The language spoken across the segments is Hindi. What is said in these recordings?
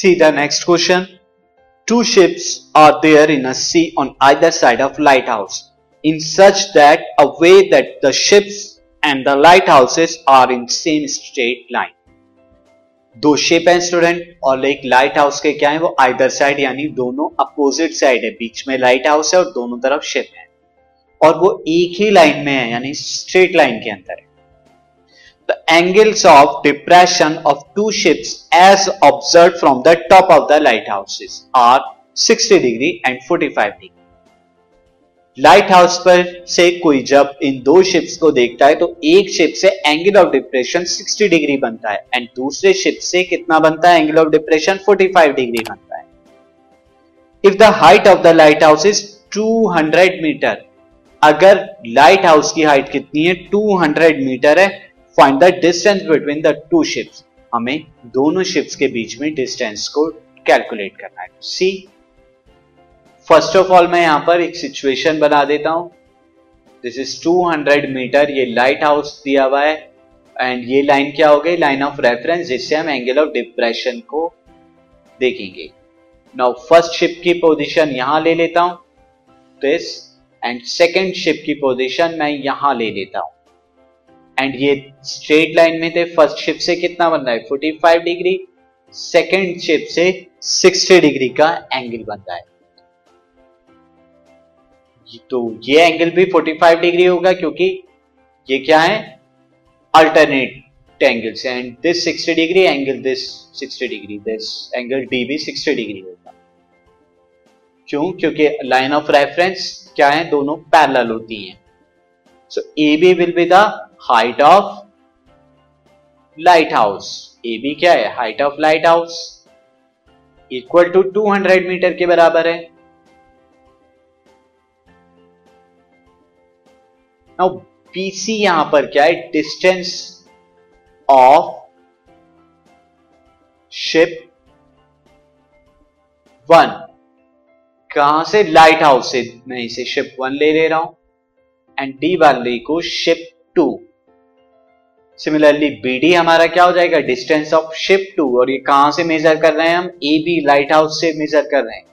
See the next question two ships are there in a sea on either side of lighthouse in such that a way that the ships and the lighthouses are in same straight line दो शेप है स्टूडेंट और एक लाइट हाउस के क्या है? वो आइदर साइड यानी दोनों अपोजिट साइड है, बीच में लाइट हाउस है और दोनों तरफ़ शिप है। और वो एक ही लाइन में है, यानी स्ट्रेट लाइन के अंदर है। The angles of depression of two ships as observed from the top of the lighthouses are 60 degree and 45 degree. Lighthouse पर से कोई जब इन दो शिप्स को देखता है तो एक शिप से एंगल ऑफ़ डिप्रेशन 60 डिग्री बनता है एंड दूसरे शिप से कितना बनता है? एंगल ऑफ़ डिप्रेशन 45 डिग्री बनता है। If the height of the lighthouse is 200 metre अगर लाइट हाउस की हाइट कितनी है? 200 मीटर है। Find the distance between the two ships हमें दोनों शिप्स के बीच में डिस्टेंस को कैलकुलेट करना है। सी फ़र्स्ट ऑफ़ ऑल मैं यहाँ पर एक सिचुएशन बना देता हूँ। दिस इज़ 200 मीटर ये लाइट हाउस दिया हुआ है। एंड ये लाइन क्या हो गई? लाइन ऑफ़ रेफरेंस जिससे हम एंगल ऑफ़ डिप्रेशन को देखेंगे। नाउ फ़र्स्ट शिप की पोजीशन यहाँ ले लेता हूँ। दिस एंड सेकेंड शिप की पोजीशन मैं यहाँ ले लेता हूँ। एंड ये स्ट्रेट लाइन में थे फ़र्स्ट शिप से कितना बन रहा है? 45 डिग्री सेकेंड शिप से 60 डिग्री का एंगल बन रहा है। तो ये एंगल भी 45 डिग्री होगा क्योंकि ये क्या है? Alternate angles and this 60 degree angle this 60 degree this angle D भी 60 डिग्री होगा। क्यों? क्योंकि लाइन ऑफ़ रेफरेंस क्या है? दोनों पैरेलल होती हैं। Will be the height of lighthouse A B क्या है? Of lighthouse equal to 200 metre के बराबर है। नाउ बीसी यहाँ पर क्या है? डिस्टेंस ऑफ़ शिप वन कहाँ से? लाइट हाउस से, मैं इसे शिप वन ले ले रहा हूँ। एंड डी वाले को शिप टू सिमिलरली बीडी हमारा क्या हो जाएगा? डिस्टेंस ऑफ़ शिप टू और ये कहाँ से मेजर कर रहे हैं हम? ए बी लाइट हाउस से मेजर कर रहे हैं।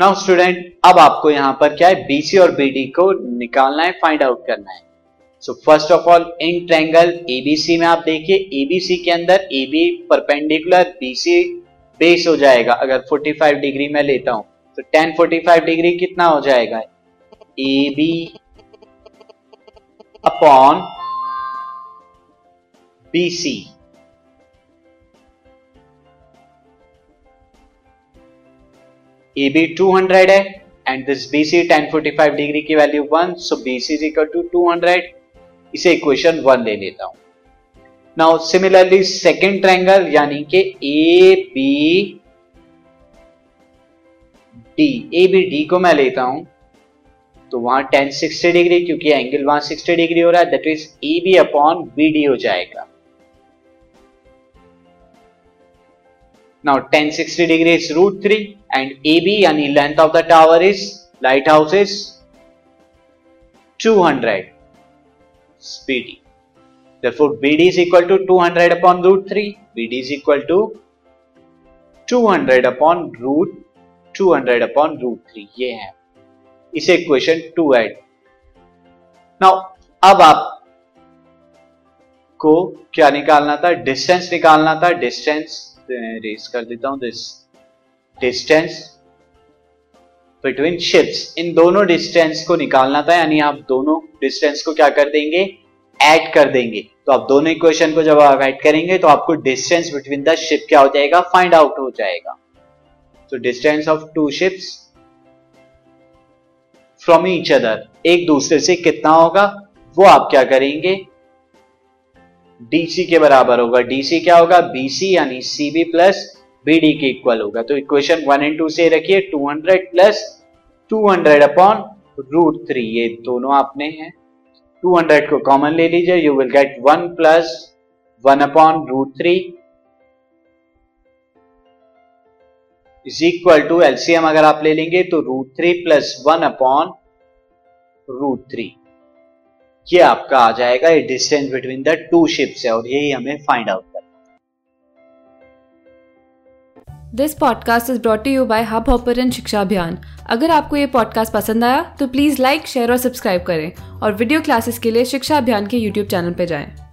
नाउ स्टूडेंट अब आपको यहाँ पर क्या है? बीसी और बीडी को निकालना है फाइंड आउट करना है। So first of all in triangle ABC में आप देखिए एबीसी के अंदर A B perpendicular BC base हो जाएगा। अगर 45 डिग्री में लेता हूँ तो टेन फोर्टी फाइव डिग्री कितना हो जाएगा? A B upon B C A B two hundred है and this B C tan forty five degree की value one so B C is equal to two hundred इसे इक्वेशन वन ले लेता हूँ। नाउ सिमिलरली सेकेंड ट्रायंगल यानी कि A B D A B D को मैं लेता हूँ तो वहाँ टेन सिक्सटी डिग्री क्योंकि एंगल वहाँ सिक्सटी डिग्री हो रहा है that is A B upon B D हो जाएगा tan sixty degree is root three and A B यानी length of the tower is lighthouse is two hundred BD. Therefore, BD is equal to 200 upon root 3. BD is equal to 200 upon root 200 upon root three ये है। इसे इक्वेशन टू एड नाउ अब आप को क्या निकालना था? डिस्टेंस निकालना था। डिस्टेंस रेस कर देता हूँ दिस डिस्टेंस बिटवीन शिप्स इन दोनों डिस्टेंस को निकालना था, यानी आप दोनों डिस्टेंस को क्या कर देंगे? ऐड कर देंगे। तो आप दोनों इक्वेशन को जब आप ऐड करेंगे तो आपको डिस्टेंस बिटवीन द शिप क्या हो जाएगा? फाइंड आउट हो जाएगा। So, distance of two ships from each other. एक दूसरे से कितना होगा? वो आप क्या करेंगे? डीसी के बराबर होगा। डीसी क्या होगा? बीसी यानी सीबी प्लस बीडी के इक्वल होगा। तो इक्वेशन वन एंड टू से रखिए। 200 प्लस 200 अपॉन रूट थ्री ये दोनों आपने हैं। 200 को कॉमन ले लीजिए। You will get one plus one upon root three is equal to LCM अगर आप ले लेंगे तो root three plus one upon root three ये आपका आ जाएगा, ये distance between the two ships है और यही हमें find out this podcast is brought you by Hubhopper Shiksha Abhiyan अगर आपको ये पॉडकास्ट पसंद आया तो प्लीज़ लाइक शेयर और सब्सक्राइब करें और वीडियो क्लासेस के लिए शिक्षा अभियान के यूट्यूब चैनल पर जाएँ।